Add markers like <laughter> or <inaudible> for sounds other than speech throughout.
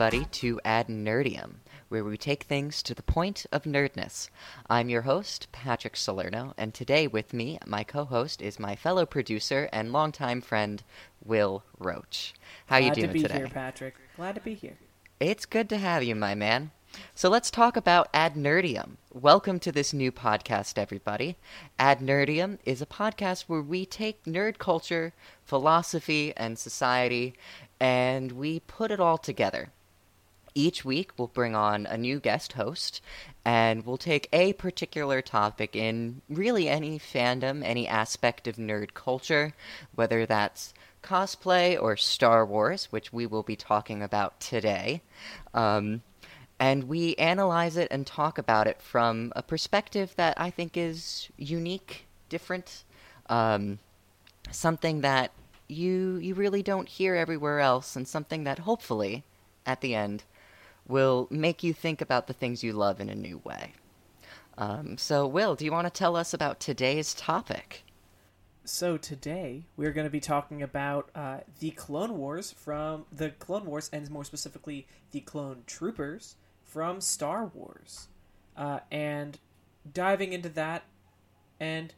everybody, to AdNerdium, where we take things to the point of nerdness. I'm your host, Patrick Salerno, and today with me, my co-host, is my fellow producer and longtime friend, Will Rotsch. How Glad you doing to be today? here, Patrick. Glad to be here. It's good to have you, my man. So let's talk about AdNerdium. Welcome to this new podcast, everybody. AdNerdium is a podcast where we take nerd culture, philosophy, and society, and we put it all together. Each week, we'll bring on a new guest host, and we'll take a particular topic in really any fandom, any aspect of nerd culture, whether that's cosplay or Star Wars, which we will be talking about today. Um, and we analyze it and talk about it from a perspective that I think is unique, different, um, something that you you really don't hear everywhere else, and something that hopefully, at the end, will make you think about the things you love in a new way. Um, so, Will, do you want to tell us about today's topic? So today we're going to be talking about uh, the Clone Wars from the Clone Wars, and more specifically the Clone Troopers from Star Wars, uh, and diving into that and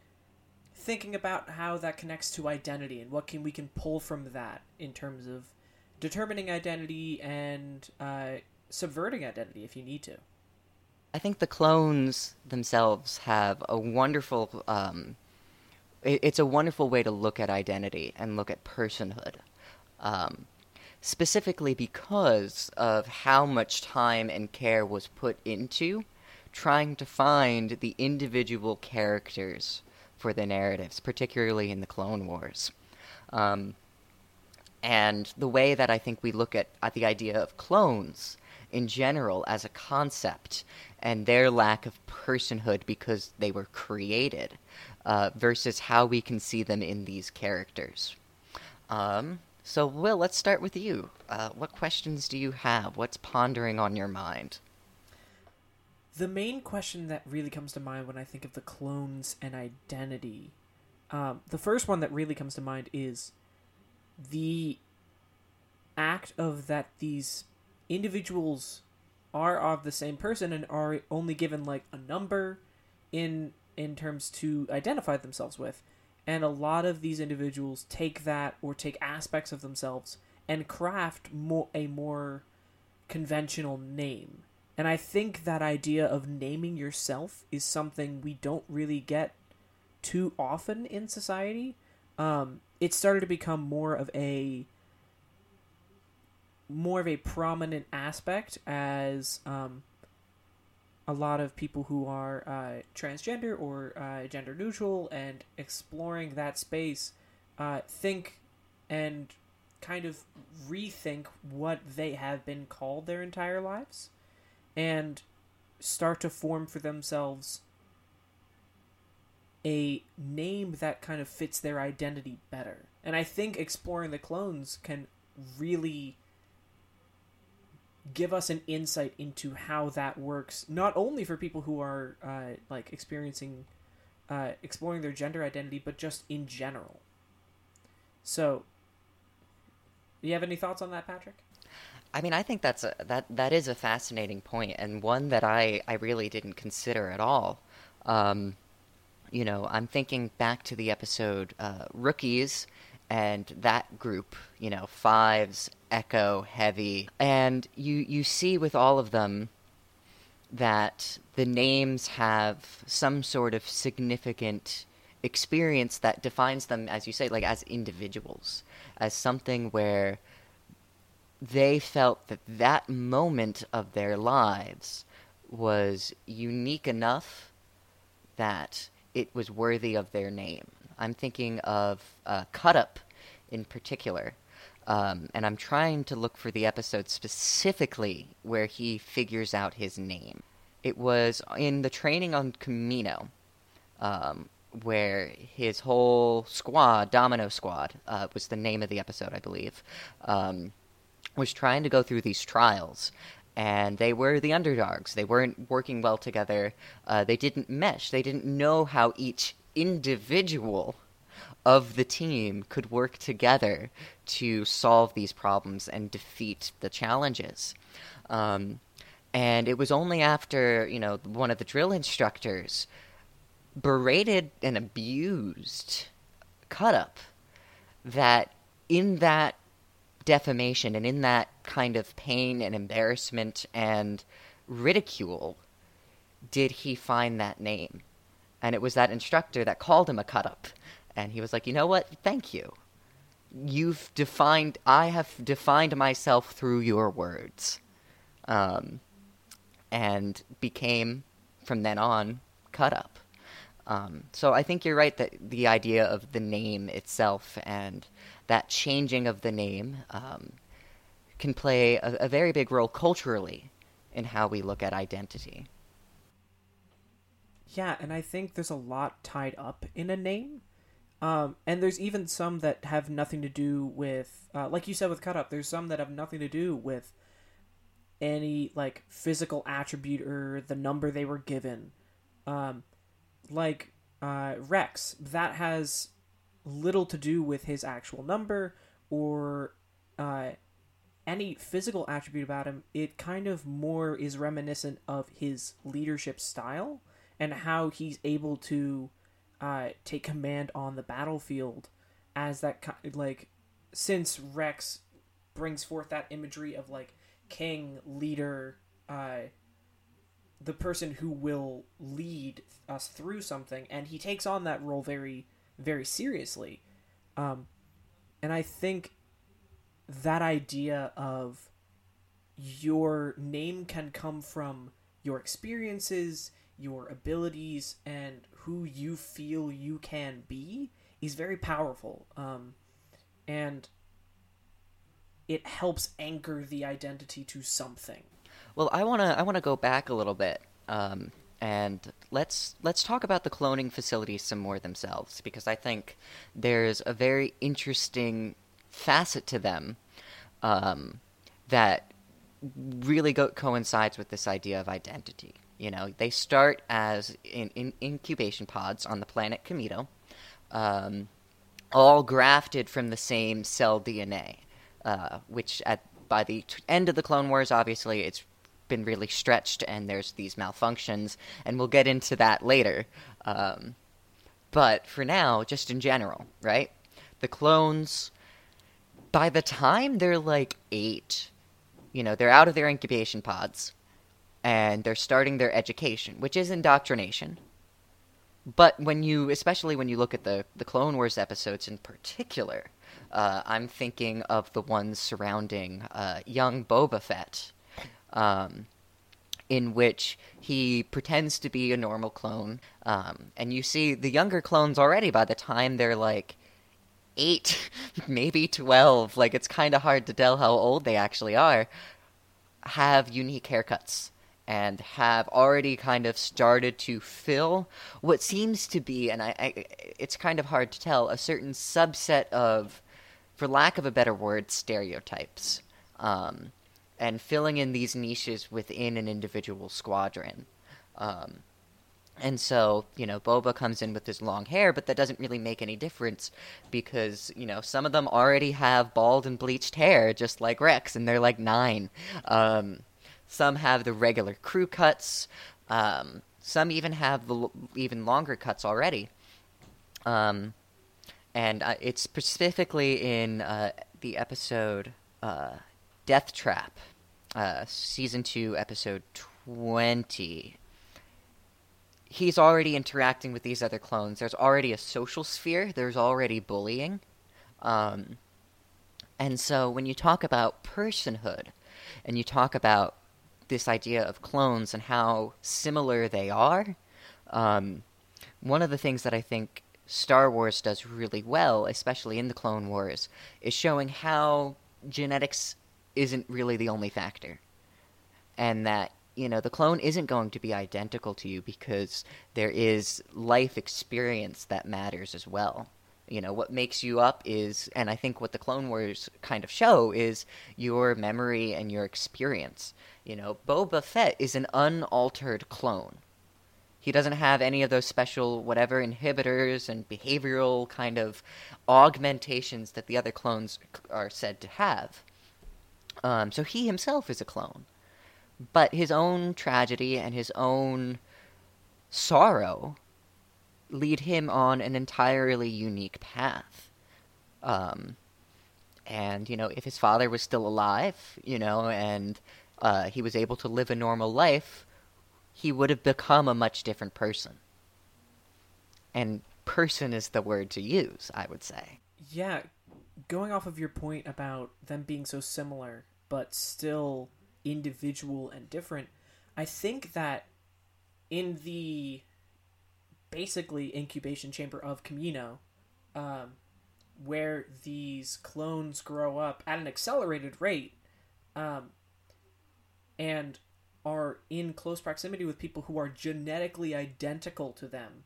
thinking about how that connects to identity and what can we can pull from that in terms of determining identity and uh, subverting identity if you need to. I think the clones themselves have a wonderful. Um, it, it's a wonderful way to look at identity and look at personhood, um, specifically because of how much time and care was put into trying to find the individual characters for the narratives, particularly in the Clone Wars. Um, and the way that I think we look at, at the idea of clones in general as a concept and their lack of personhood because they were created uh, versus how we can see them in these characters. Um, so, Will, let's start with you. Uh, what questions do you have? What's pondering on your mind? The main question that really comes to mind when I think of the clones and identity, um, the first one that really comes to mind is the act of that these individuals are of the same person and are only given like a number in in terms to identify themselves with. And a lot of these individuals take that or take aspects of themselves and craft more a more conventional name. And i think that idea of naming yourself is something we don't really get too often in society. Um, it started to become more of a more of a prominent aspect as um, a lot of people who are uh, transgender or uh, gender neutral and exploring that space uh, think and kind of rethink what they have been called their entire lives and start to form for themselves a name that kind of fits their identity better. And I think exploring the clones can really give us an insight into how that works not only for people who are uh, like experiencing uh, exploring their gender identity but just in general so do you have any thoughts on that patrick I mean, I think that's a, that that is a fascinating point and one that I, I really didn't consider at all. Um, you know, I'm thinking back to the episode uh, Rookies and that group, you know, Fives, Echo, Heavy, and you you see with all of them that the names have some sort of significant experience that defines them as you say like as individuals as something where they felt that that moment of their lives was unique enough that it was worthy of their name. I'm thinking of uh, Cut Up in particular, um, and I'm trying to look for the episode specifically where he figures out his name. It was in the training on Kamino, um, where his whole squad, Domino Squad, uh, was the name of the episode, I believe, um, was trying to go through these trials. And they were the underdogs. They weren't working well together. Uh, they didn't mesh. They didn't know how each individual of the team could work together to solve these problems and defeat the challenges. Um, and it was only after, you know, one of the drill instructors berated and abused Cut Up that in that defamation and in that kind of pain and embarrassment and ridicule did he find that name. And it was that instructor that called him a cut up. And he was like, you know what? Thank you. You've defined, I have defined myself through your words. Um, and became, from then on, cut up. Um, so I think you're right that the idea of the name itself and that changing of the name um, can play a, a very big role culturally in how we look at identity. Yeah, and I think there's a lot tied up in a name. Um, and there's even some that have nothing to do with, uh, like you said with Cut Up, there's some that have nothing to do with any, like, physical attribute or the number they were given. Um, like, uh, Rex, that has little to do with his actual number or uh, any physical attribute about him. It kind of more is reminiscent of his leadership style and how he's able to uh, take command on the battlefield as that like since Rex brings forth that imagery of like king leader uh, the person who will lead us through something and he takes on that role very very seriously. Um, and i think that idea of your name can come from your experiences your abilities and who you feel you can be is very powerful um, and it helps anchor the identity to something well, I wanna I wanna go back a little bit, um, and let's let's talk about the cloning facilities some more themselves because I think there's a very interesting facet to them um, that really go- coincides with this idea of identity. You know, they start as in, in incubation pods on the planet Kamino, um, all grafted from the same cell DNA, uh, which at by the t- end of the Clone Wars, obviously, it's been really stretched and there's these malfunctions, and we'll get into that later. Um, but for now, just in general, right? The clones, by the time they're like eight, you know, they're out of their incubation pods and they're starting their education, which is indoctrination. But when you, especially when you look at the, the Clone Wars episodes in particular, uh, I'm thinking of the ones surrounding uh, young Boba Fett um, in which he pretends to be a normal clone. Um, and you see the younger clones already by the time they're like eight, <laughs> maybe 12, like it's kind of hard to tell how old they actually are, have unique haircuts and have already kind of started to fill what seems to be, and I, I, it's kind of hard to tell, a certain subset of, for lack of a better word, stereotypes. Um, and filling in these niches within an individual squadron. Um, and so, you know, Boba comes in with his long hair, but that doesn't really make any difference because, you know, some of them already have bald and bleached hair, just like Rex, and they're like nine. Um, some have the regular crew cuts. Um, some even have the l- even longer cuts already. Um, and uh, it's specifically in uh, the episode uh, Death Trap uh, season two, episode twenty. He's already interacting with these other clones. There's already a social sphere. There's already bullying, um, and so when you talk about personhood, and you talk about this idea of clones and how similar they are, um, one of the things that I think Star Wars does really well, especially in the Clone Wars, is showing how genetics isn't really the only factor. And that, you know, the clone isn't going to be identical to you because there is life experience that matters as well. You know, what makes you up is, and I think what the Clone Wars kind of show is your memory and your experience. You know, Boba Fett is an unaltered clone. He doesn't have any of those special whatever inhibitors and behavioral kind of augmentations that the other clones are said to have. Um, so he himself is a clone. But his own tragedy and his own sorrow lead him on an entirely unique path. Um, and, you know, if his father was still alive, you know, and uh, he was able to live a normal life, he would have become a much different person. And person is the word to use, I would say. Yeah, going off of your point about them being so similar but still individual and different, I think that in the basically incubation chamber of Kamino, um, where these clones grow up at an accelerated rate, um, and are in close proximity with people who are genetically identical to them,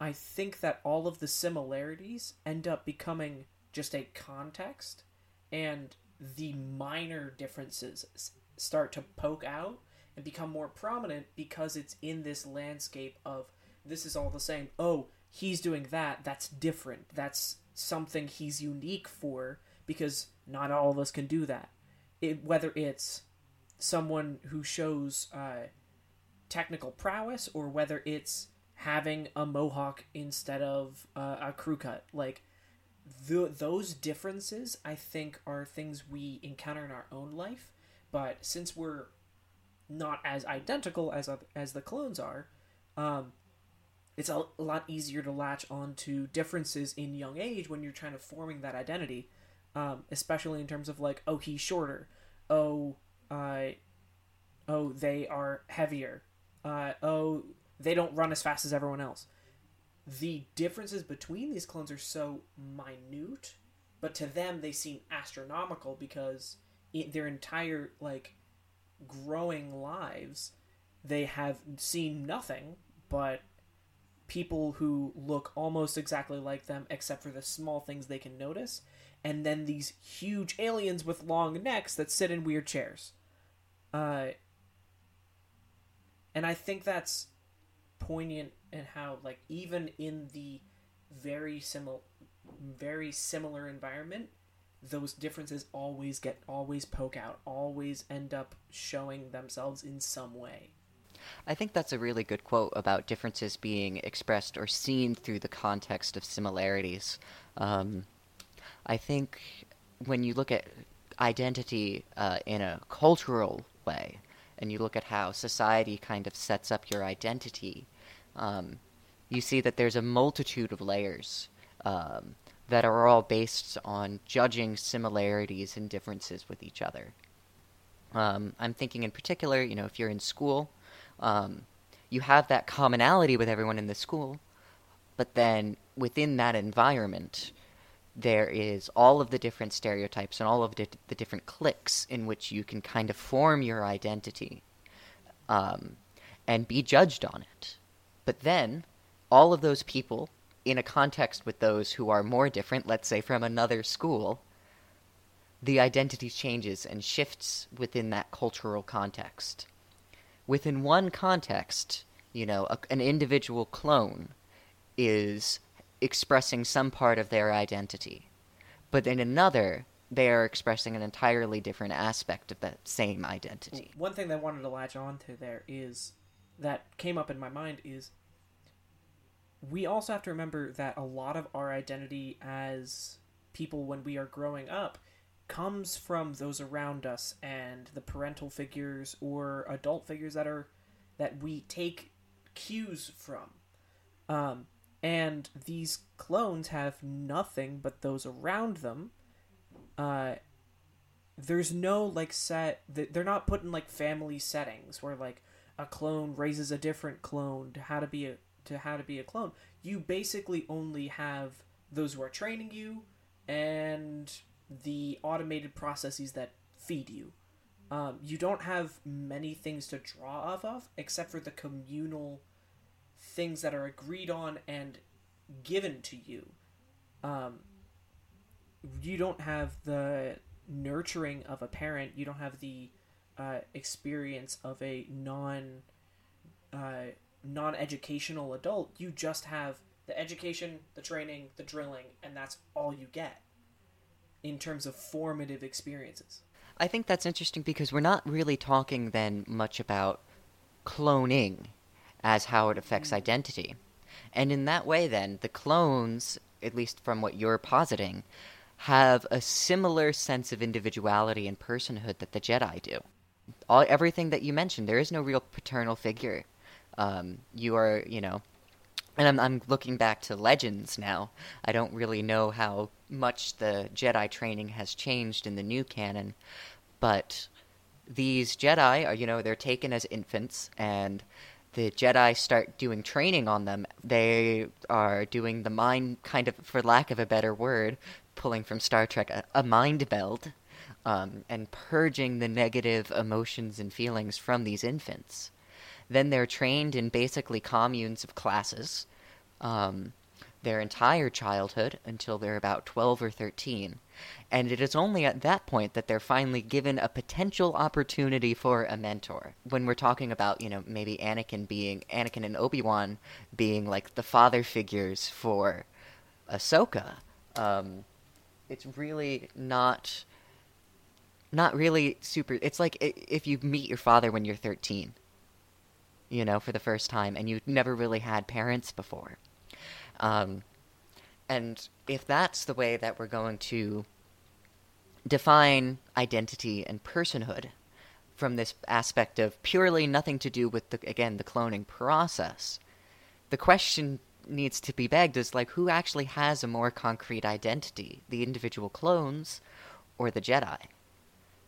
I think that all of the similarities end up becoming just a context, and the minor differences start to poke out and become more prominent because it's in this landscape of this is all the same. Oh, he's doing that. That's different. That's something he's unique for because not all of us can do that. It, whether it's someone who shows uh, technical prowess or whether it's having a mohawk instead of uh, a crew cut like the, those differences i think are things we encounter in our own life but since we're not as identical as as the clones are um, it's a, lot easier to latch on to differences in young age when you're trying to forming that identity um, especially in terms of like oh he's shorter oh uh, oh, they are heavier. Uh, oh, they don't run as fast as everyone else. The differences between these clones are so minute, but to them they seem astronomical because in their entire like growing lives, they have seen nothing but people who look almost exactly like them except for the small things they can notice and then these huge aliens with long necks that sit in weird chairs. Uh, and I think that's poignant in how like even in the very similar very similar environment those differences always get always poke out always end up showing themselves in some way I think that's a really good quote about differences being expressed or seen through the context of similarities. Um, I think when you look at identity uh, in a cultural way, and you look at how society kind of sets up your identity, um, you see that there's a multitude of layers um, that are all based on judging similarities and differences with each other. Um, I'm thinking in particular, you know, if you're in school, um, you have that commonality with everyone in the school, but then within that environment, there is all of the different stereotypes and all of the, different cliques in which you can kind of form your identity um, and be judged on it. But then, all of those people, in a context with those who are more different, let's say from another school, the identity changes and shifts within that cultural context. Within one context, you know, a, an individual clone is expressing some part of their identity. But in another, they are expressing an entirely different aspect of that same identity. One thing that I wanted to latch on to there is that came up in my mind is we also have to remember that a lot of our identity as people when we are growing up comes from those around us and the parental figures or adult figures that are that we take cues from um, and these clones have nothing but those around them. Uh, there's no like set. They're not put in like family settings where like a clone raises a different clone to how to be a to how to be a clone. You basically only have those who are training you and the automated processes that feed you. Um, you don't have many things to draw off of except for the communal things that are agreed on and given to you. Um, you don't have the nurturing of a parent. You don't have the uh, experience of a non uh, non-educational adult, you just have the education, the training, the drilling, and that's all you get in terms of formative experiences. I think that's interesting because we're not really talking then much about cloning as how it affects identity. And in that way, then, the clones, at least from what you're positing, have a similar sense of individuality and personhood that the Jedi do. All, everything that you mentioned, there is no real paternal figure. Um, you are, you know, and I'm, I'm looking back to Legends now. I don't really know how much the Jedi training has changed in the new canon, but these Jedi are, you know, they're taken as infants, and the Jedi start doing training on them. They are doing the mind, kind of, for lack of a better word, pulling from Star Trek, a, a mind meld, um, and purging the negative emotions and feelings from these infants. Then they're trained in basically communes of classes um, their entire childhood until they're about 12 or 13. And it is only at that point that they're finally given a potential opportunity for a mentor. When we're talking about, you know, maybe Anakin being, Anakin and Obi Wan being like the father figures for Ahsoka, um, it's really not. Not really super. It's like if you meet your father when you're 13 you know, for the first time, and you never really had parents before. Um, and if that's the way that we're going to define identity and personhood from this aspect of purely nothing to do with the again the cloning process, the question needs to be begged is like who actually has a more concrete identity, the individual clones or the Jedi?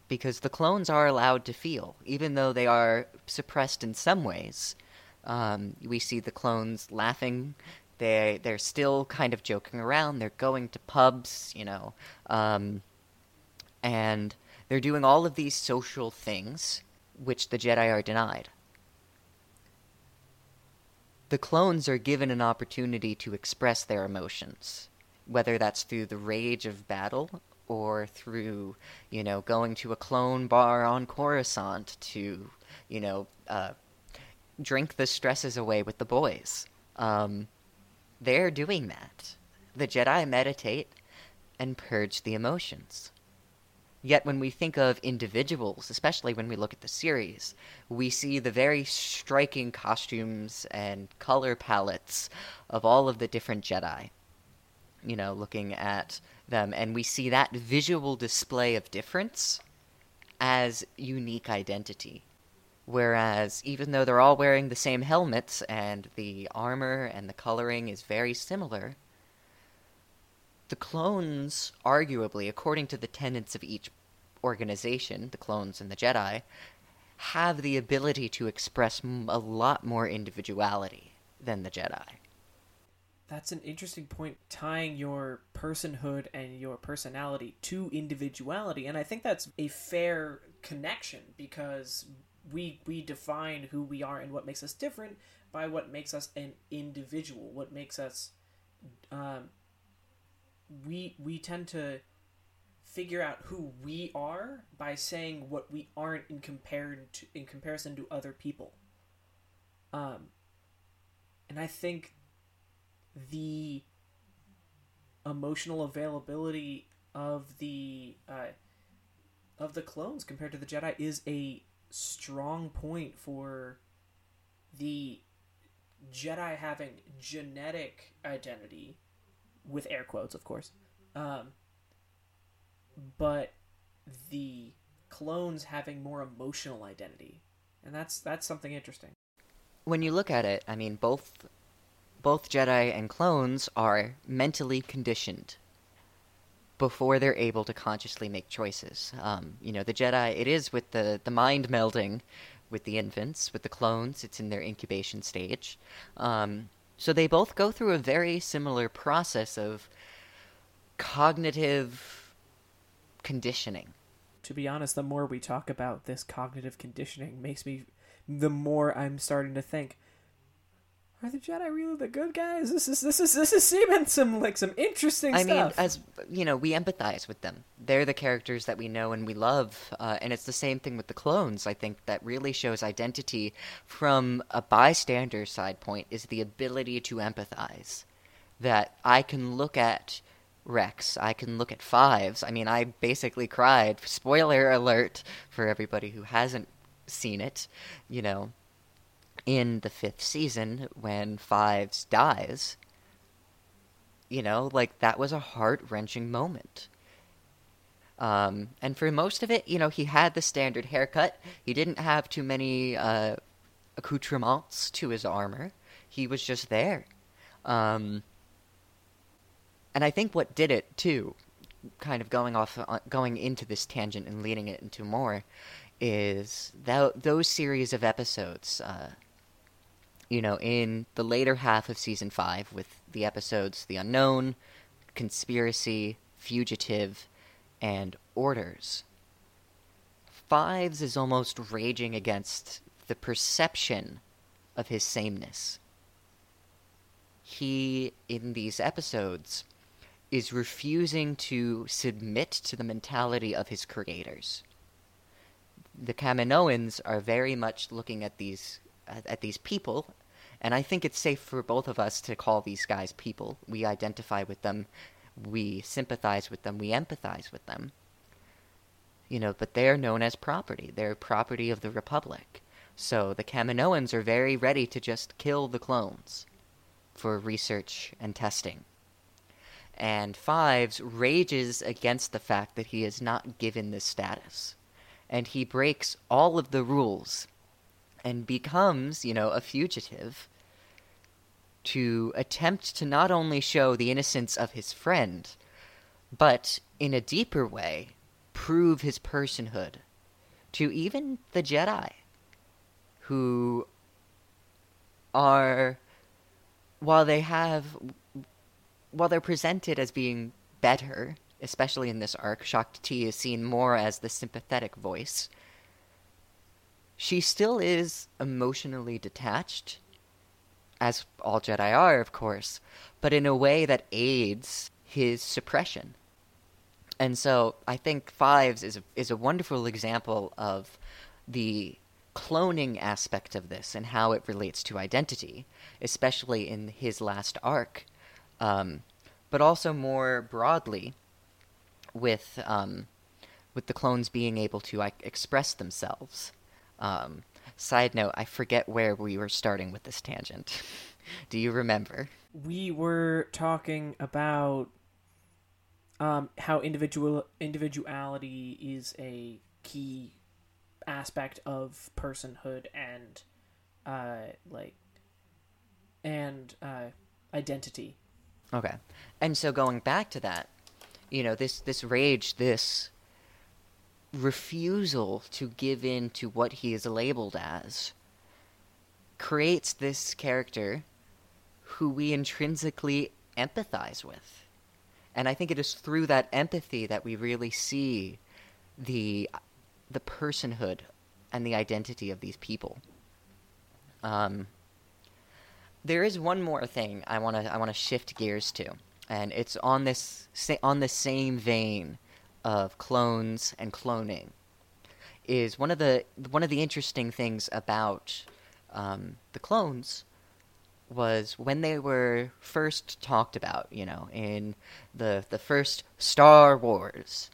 Because the clones are allowed to feel, even though they are suppressed in some ways. Um, we see the clones laughing. They they're still kind of joking around. They're going to pubs, you know, um, and they're doing all of these social things which the Jedi are denied. The clones are given an opportunity to express their emotions, whether that's through the rage of battle or through, you know, going to a clone bar on Coruscant to, you know, uh, drink the stresses away with the boys. Um, they're doing that. The Jedi meditate and purge the emotions. Yet when we think of individuals, especially when we look at the series, we see the very striking costumes and color palettes of all of the different Jedi. You know, looking at them, and we see that visual display of difference as unique identity. Whereas, even though they're all wearing the same helmets and the armor and the coloring is very similar, the clones, arguably, according to the tenets of each organization, the clones and the Jedi, have the ability to express a lot more individuality than the Jedi that's an interesting point tying your personhood and your personality to individuality. And i think that's a fair connection because we we define who we are and what makes us different by what makes us an individual. What makes us um, we we tend to figure out who we are by saying what we aren't in compared to in comparison to other people. Um and i think the emotional availability of the uh, of the clones compared to the Jedi is a strong point for the Jedi having genetic identity, with air quotes, of course, um, but the clones having more emotional identity, and that's that's something interesting. When you look at it, I mean, both both Jedi and clones are mentally conditioned before they're able to consciously make choices. Um, you know, the Jedi, it is with the, the mind melding with the infants, with the clones, it's in their incubation stage. Um, so they both go through a very similar process of cognitive conditioning. To be honest, the more we talk about this cognitive conditioning makes me the more I'm starting to think are the Jedi really the good guys? This is this is this is seeming some like some interesting I stuff. mean, as you know, we empathize with them. They're the characters that we know and we love, uh, and it's the same thing with the clones. I think that really shows identity from a bystander side point is the ability to empathize. That I can look at Rex, I can look at Fives. I mean, I basically cried. Spoiler alert for everybody who hasn't seen it. You know, in the fifth season when Fives dies you know, like that was a heart wrenching moment. Um, and for most of it, you know, he had the standard haircut. He didn't have too many uh, accoutrements to his armor. He was just there. Um, and I think what did it too, kind of going off, uh, going into this tangent and leading it into more, is that those series of episodes. Uh, you know, in the later half of season five, with the episodes The Unknown, Conspiracy, Fugitive, and Orders, Fives is almost raging against the perception of his sameness. He, in these episodes, is refusing to submit to the mentality of his creators. The Kaminoans are very much looking at these at, these people, and I think it's safe for both of us to call these guys people. We identify with them, we sympathize with them, we empathize with them. You know, but they're known as property. They're property of the Republic. So the Kaminoans are very ready to just kill the clones for research and testing. And Fives rages against the fact that he is not given this status. And he breaks all of the rules and becomes, you know, a fugitive to attempt to not only show the innocence of his friend, but in a deeper way, prove his personhood to even the Jedi, who are, while they have, while they're presented as being better, especially in this arc, Shaak Ti is seen more as the sympathetic voice she still is emotionally detached, as all Jedi are, of course, but in a way that aids his suppression. And so I think Fives is a, is a wonderful example of the cloning aspect of this and how it relates to identity, especially in his last arc, um, but also more broadly with um, with the clones being able to like, express themselves um, side note, I forget where we were starting with this tangent. <laughs> Do you remember? We were talking about um, how individual individuality is a key aspect of personhood and uh, like and uh, identity. Okay, and so going back to that, you know, this this rage, this refusal to give in to what he is labeled as creates this character who we intrinsically empathize with. And I think it is through that empathy that we really see the the personhood and the identity of these people. Um, there is one more thing I want to I want to shift gears to, and it's on this on the same vein of clones and cloning is one of the one of the interesting things about um, the clones was when they were first talked about, you know, in the the first Star Wars,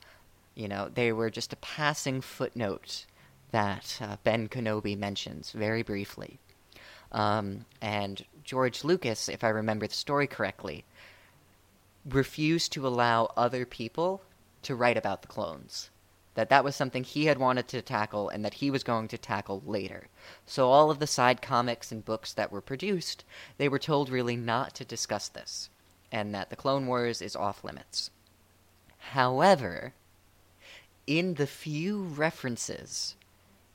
you know, they were just a passing footnote that uh, Ben Kenobi mentions very briefly. Um, and George Lucas, if I remember the story correctly, refused to allow other people to write about the clones. That that was something he had wanted to tackle and that he was going to tackle later. So all of the side comics and books that were produced, they were told really not to discuss this and that the Clone Wars is off limits. However, in the few references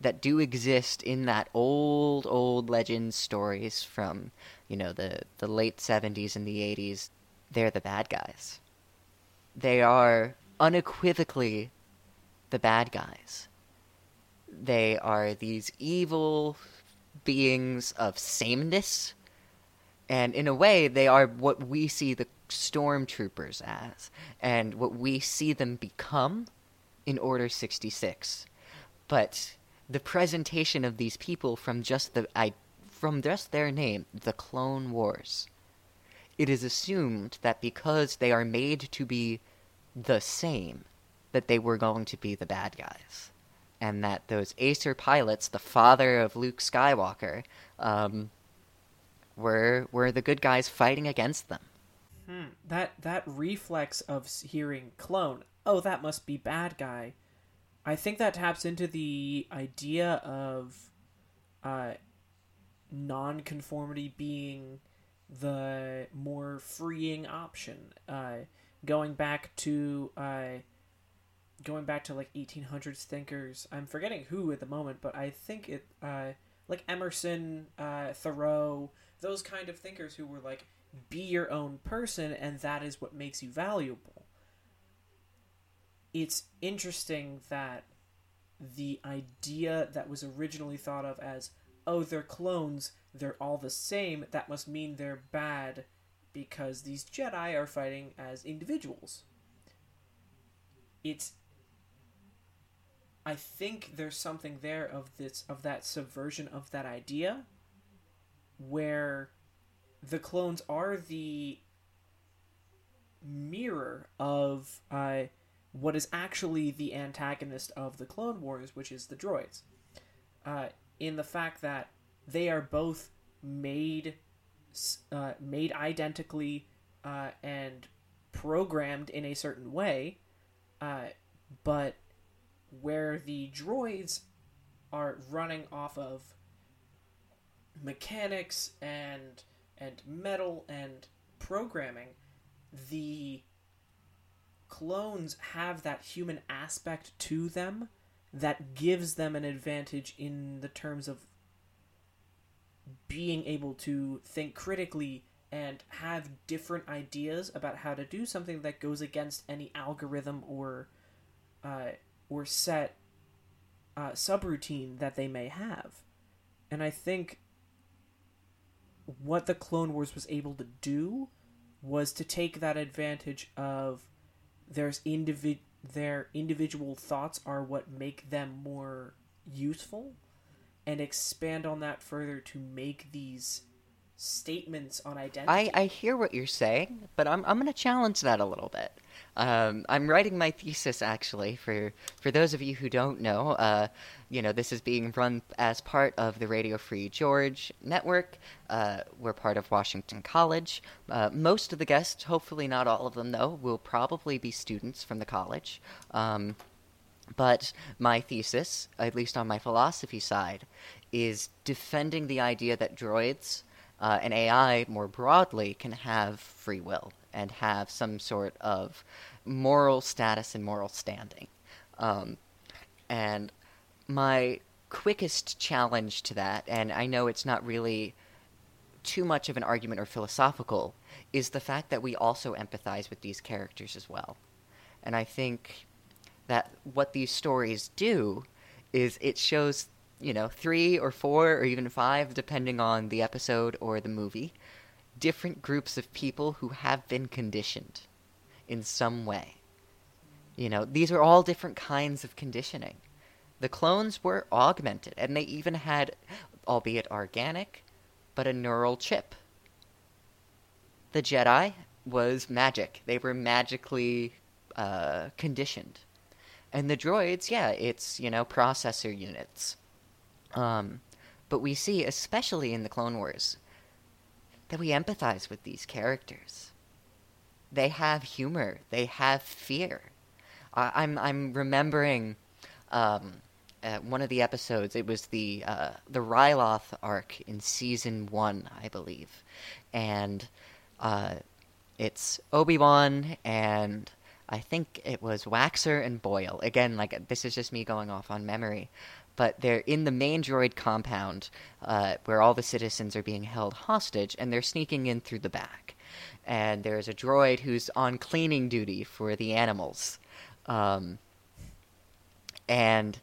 that do exist in that old old legends stories from you know the the late 70s and the 80s they're the bad guys they are unequivocally the bad guys. They are these evil beings of sameness and in a way, they are what we see the stormtroopers as, and what we see them become in Order 66. But the presentation of these people from just the I, from just their name, the Clone Wars, it is assumed that because they are made to be the same, that they were going to be the bad guys, and that those Acer pilots, the father of Luke Skywalker, um, were were the good guys fighting against them. Hmm. That that reflex of hearing clone, oh, that must be bad guy. I think that taps into the idea of uh, non-conformity being the more freeing option. Uh, going back to uh, going back to like 1800s thinkers. I'm forgetting who at the moment, but I think it uh, like Emerson, uh, Thoreau, those kind of thinkers who were like, be your own person, and that is what makes you valuable. It's interesting that the idea that was originally thought of as, oh, they're clones, they're all the same, that must mean they're bad because these Jedi are fighting as individuals. It's I think there's something there of this of that subversion of that idea where the clones are the mirror of uh, what is actually the antagonist of the Clone Wars, which is the droids. Uh, in the fact that they are both made uh, made identically uh, and programmed in a certain way, uh, but where the droids are running off of mechanics and and metal and programming, the clones have that human aspect to them that gives them an advantage in the terms of being able to think critically and have different ideas about how to do something that goes against any algorithm or uh, or set uh, subroutine that they may have. And I think what the Clone Wars was able to do was to take that advantage of there's their individual thoughts are what make them more useful and expand on that further to make these statements on identity. I, I hear what you're saying, but I'm I'm going to challenge that a little bit. Um, I'm writing my thesis actually for for those of you who don't know. Uh, you know, this is being run as part of the Radio Free George network. Uh, we're part of Washington College. Uh, most of the guests, hopefully not all of them though, will probably be students from the college. Um, but my thesis, at least on my philosophy side, is defending the idea that droids uh, and AI more broadly can have free will and have some sort of moral status and moral standing. Um, and my quickest challenge to that, and I know it's not really too much of an argument or philosophical, is the fact that we also empathize with these characters as well. And I think that what these stories do is it shows you know, three or four or even five, depending on the episode or the movie, different groups of people who have been conditioned in some way. You know, these are all different kinds of conditioning. The clones were augmented, and they even had, albeit organic, but a neural chip. The Jedi was magic. They were magically uh, conditioned. And the droids, yeah, it's, you know, processor units. Um, but we see, especially in the Clone Wars, that we empathize with these characters. They have humor. They have fear. I, am I'm, I'm remembering um, one of the episodes. It was the uh, the Ryloth arc in season one, I believe, and uh, it's Obi Wan and I think it was Waxer and Boil. Again, like this is just me going off on memory, but they're in the main droid compound uh, where all the citizens are being held hostage, and they're sneaking in through the back. And there's a droid who's on cleaning duty for the animals. Um, and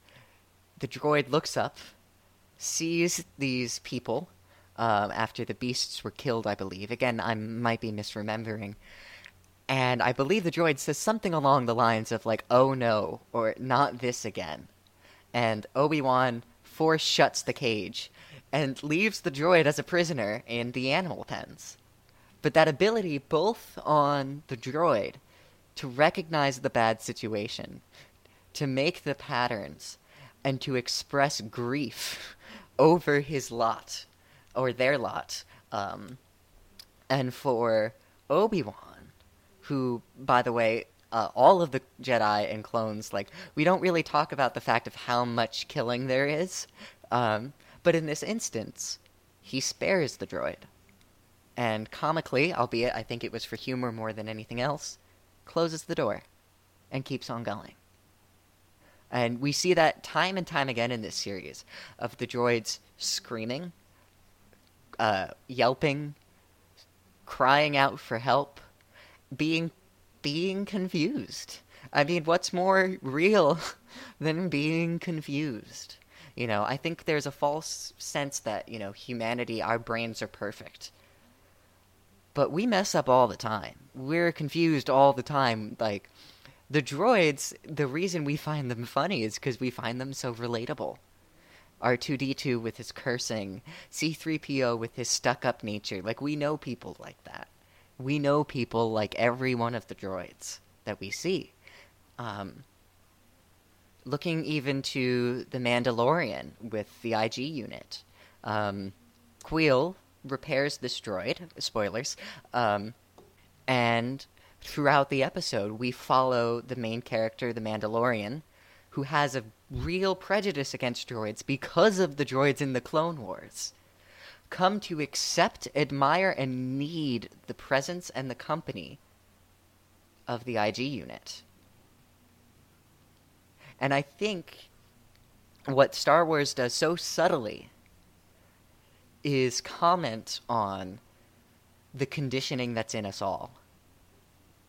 the droid looks up, sees these people um, after the beasts were killed, I believe. Again, I might be misremembering. And I believe the droid says something along the lines of, like, oh no, or not this again. And Obi Wan force shuts the cage and leaves the droid as a prisoner in the animal pens. But that ability, both on the droid to recognize the bad situation, to make the patterns, and to express grief <laughs> over his lot, or their lot, um, and for Obi Wan, who, by the way, uh, all of the Jedi and clones, like, we don't really talk about the fact of how much killing there is, um, but in this instance, he spares the droid. And comically, albeit I think it was for humor more than anything else, closes the door and keeps on going. And we see that time and time again in this series of the droids screaming, uh, yelping, crying out for help, being being confused. I mean, what's more real <laughs> than being confused? You know, I think there's a false sense that, you know, humanity, our brains are perfect. But we mess up all the time. We're confused all the time. Like, the droids, the reason we find them funny is because we find them so relatable. R2D2 with his cursing, C3PO with his stuck up nature. Like, we know people like that. We know people like every one of the droids that we see. Um, looking even to The Mandalorian with the IG unit. Um, Kuiil repairs this droid, spoilers, um, and throughout the episode, we follow the main character, the Mandalorian, who has a real prejudice against droids because of the droids in the Clone Wars. Come to accept, admire, and need the presence and the company of the IG unit. And I think what Star Wars does so subtly is comment on the conditioning that's in us all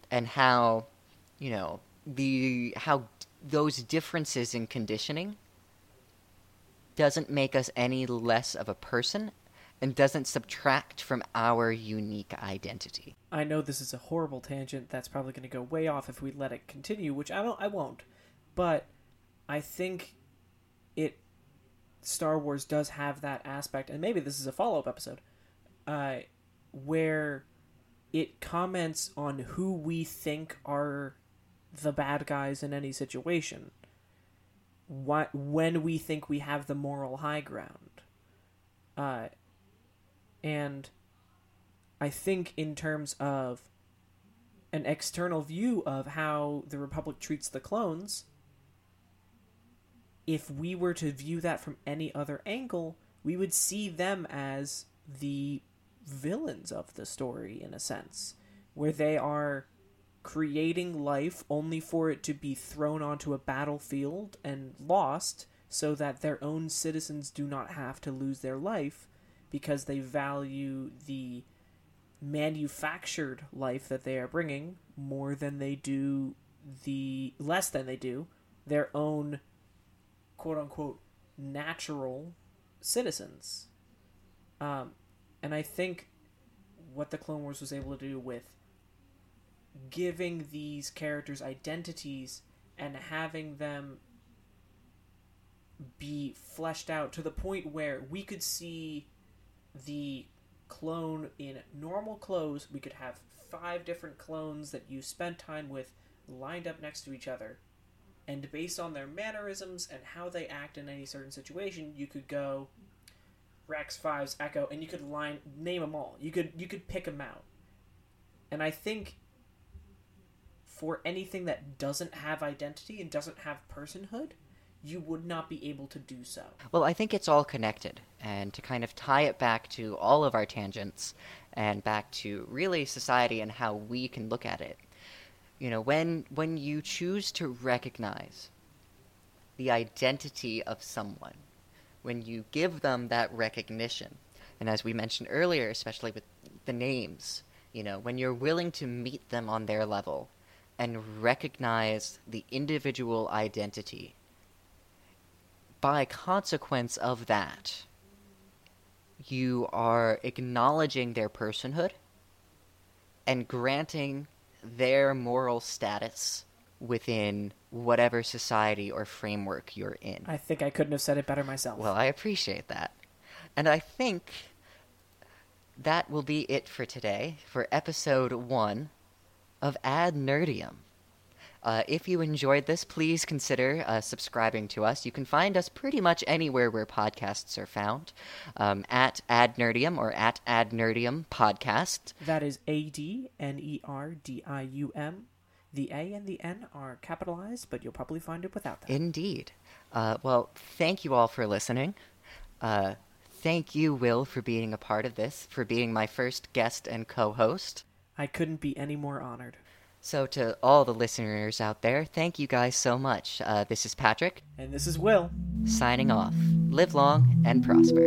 and how you know the how those differences in conditioning doesn't make us any less of a person and doesn't subtract from our unique identity. I know this is a horrible tangent that's probably going to go way off if we let it continue, which I don't I won't. But I think it Star Wars does have that aspect and maybe this is a follow-up episode uh where it comments on who we think are the bad guys in any situation. What when we think we have the moral high ground. Uh, and I think in terms of an external view of how the Republic treats the clones, if we were to view that from any other angle, we would see them as the villains of the story in a sense, where they are creating life only for it to be thrown onto a battlefield and lost so that their own citizens do not have to lose their life because they value the manufactured life that they are bringing more than they do the less than they do their own quote unquote natural citizens. Um, and I think what the Clone Wars was able to do with giving these characters identities and having them be fleshed out to the point where we could see the clone in normal clothes. We could have five different clones that you spent time with lined up next to each other. And based on their mannerisms and how they act in any certain situation, you could go, Rex, Fives, Echo, and you could line name them all. You could you could pick them out. And I think for anything that doesn't have identity and doesn't have personhood, you would not be able to do so. Well, I think it's all connected, and to kind of tie it back to all of our tangents and back to really society and how we can look at it. You know, when when you choose to recognize the identity of someone when you give them that recognition. And as we mentioned earlier, especially with the names, you know, when you're willing to meet them on their level and recognize the individual identity, by consequence of that, you are acknowledging their personhood and granting their moral status within whatever society or framework you're in. I think I couldn't have said it better myself. Well, I appreciate that. And I think that will be it for today, for episode one of AdNerdium. Uh, if you enjoyed this, please consider uh, subscribing to us. You can find us pretty much anywhere where podcasts are found um, at AdNerdium or at AdNerdium Podcast. That is A D N E R D I U M. The A and the N are capitalized, but you'll probably find it without them. Indeed. Uh, well, thank you all for listening. Uh, thank you, Will, for being a part of this, for being my first guest and co host. I couldn't be any more honored. So, to all the listeners out there, thank you guys so much. Uh, this is Patrick, And this is Will. signing off. Live long and prosper.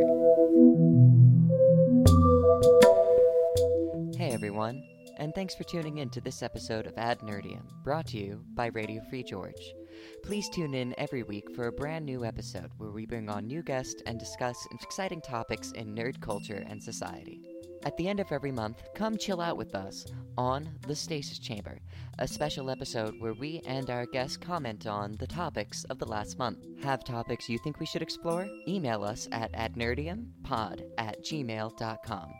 Hey, everyone, and thanks for tuning in to this episode of AdNerdium, brought to you by Radio Free George. Please tune in every week for a brand new episode where we bring on new guests and discuss exciting topics in nerd culture and society. At the end of every month, come chill out with us on The Stasis Chamber, a special episode where we and our guests comment on the topics of the last month. Have topics you think we should explore? Email us at adnerdiumpod at gmail.com.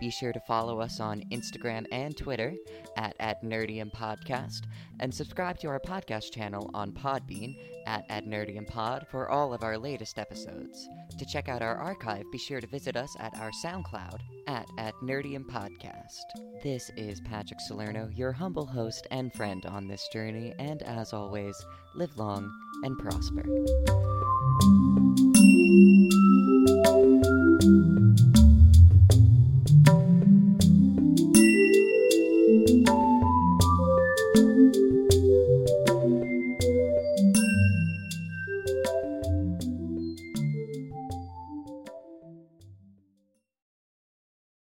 Be sure to follow us on Instagram and Twitter at, at Nerdium Podcast and subscribe to our podcast channel on Podbean at, at Nerdium Pod for all of our latest episodes. To check out our archive, be sure to visit us at our SoundCloud at, at Nerdium Podcast. This is Patrick Salerno, your humble host and friend on this journey, and as always, live long and prosper.